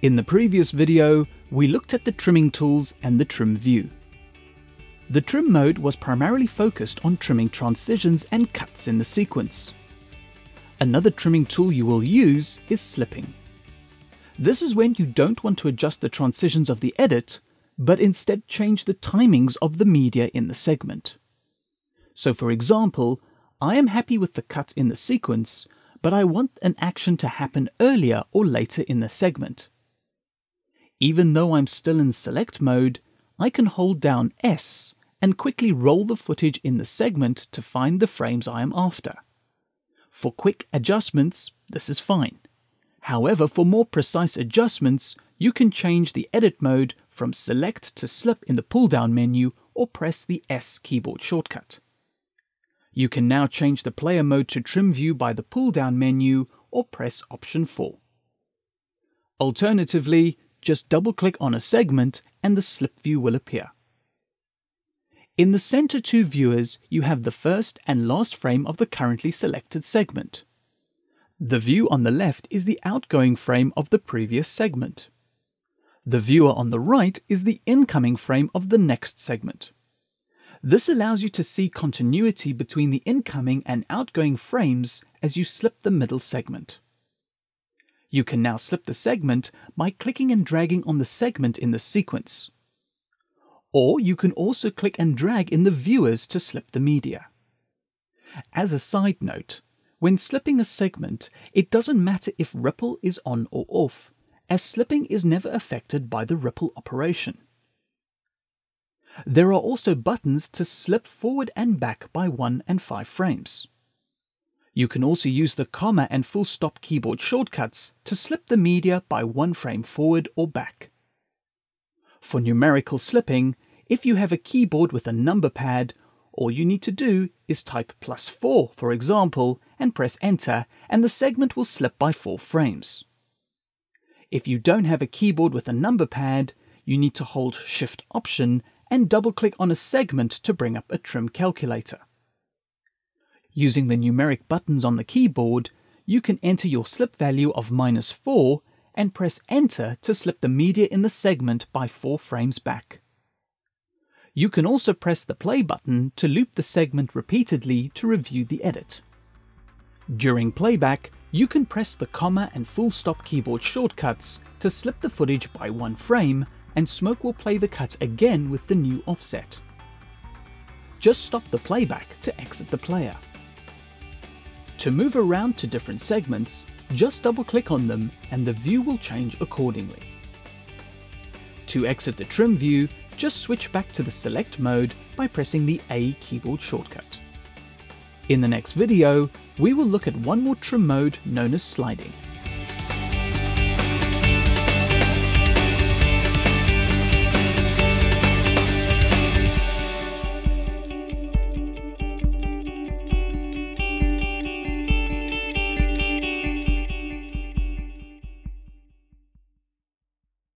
In the previous video, we looked at the trimming tools and the trim view. The trim mode was primarily focused on trimming transitions and cuts in the sequence. Another trimming tool you will use is slipping. This is when you don't want to adjust the transitions of the edit, but instead change the timings of the media in the segment. So for example, I am happy with the cut in the sequence, but I want an action to happen earlier or later in the segment. Even though I'm still in select mode, I can hold down S and quickly roll the footage in the segment to find the frames I am after. For quick adjustments, this is fine. However, for more precise adjustments, you can change the edit mode from select to slip in the pull down menu or press the S keyboard shortcut. You can now change the player mode to trim view by the pull down menu or press option 4. Alternatively, just double click on a segment and the slip view will appear. In the center two viewers, you have the first and last frame of the currently selected segment. The view on the left is the outgoing frame of the previous segment. The viewer on the right is the incoming frame of the next segment. This allows you to see continuity between the incoming and outgoing frames as you slip the middle segment. You can now slip the segment by clicking and dragging on the segment in the sequence. Or you can also click and drag in the viewers to slip the media. As a side note, when slipping a segment, it doesn't matter if ripple is on or off, as slipping is never affected by the ripple operation. There are also buttons to slip forward and back by 1 and 5 frames. You can also use the comma and full stop keyboard shortcuts to slip the media by one frame forward or back. For numerical slipping, if you have a keyboard with a number pad, all you need to do is type plus 4, for example, and press enter, and the segment will slip by 4 frames. If you don't have a keyboard with a number pad, you need to hold Shift Option and double click on a segment to bring up a trim calculator. Using the numeric buttons on the keyboard, you can enter your slip value of minus 4 and press enter to slip the media in the segment by 4 frames back. You can also press the play button to loop the segment repeatedly to review the edit. During playback, you can press the comma and full stop keyboard shortcuts to slip the footage by one frame and Smoke will play the cut again with the new offset. Just stop the playback to exit the player. To move around to different segments, just double click on them and the view will change accordingly. To exit the trim view, just switch back to the select mode by pressing the A keyboard shortcut. In the next video, we will look at one more trim mode known as sliding.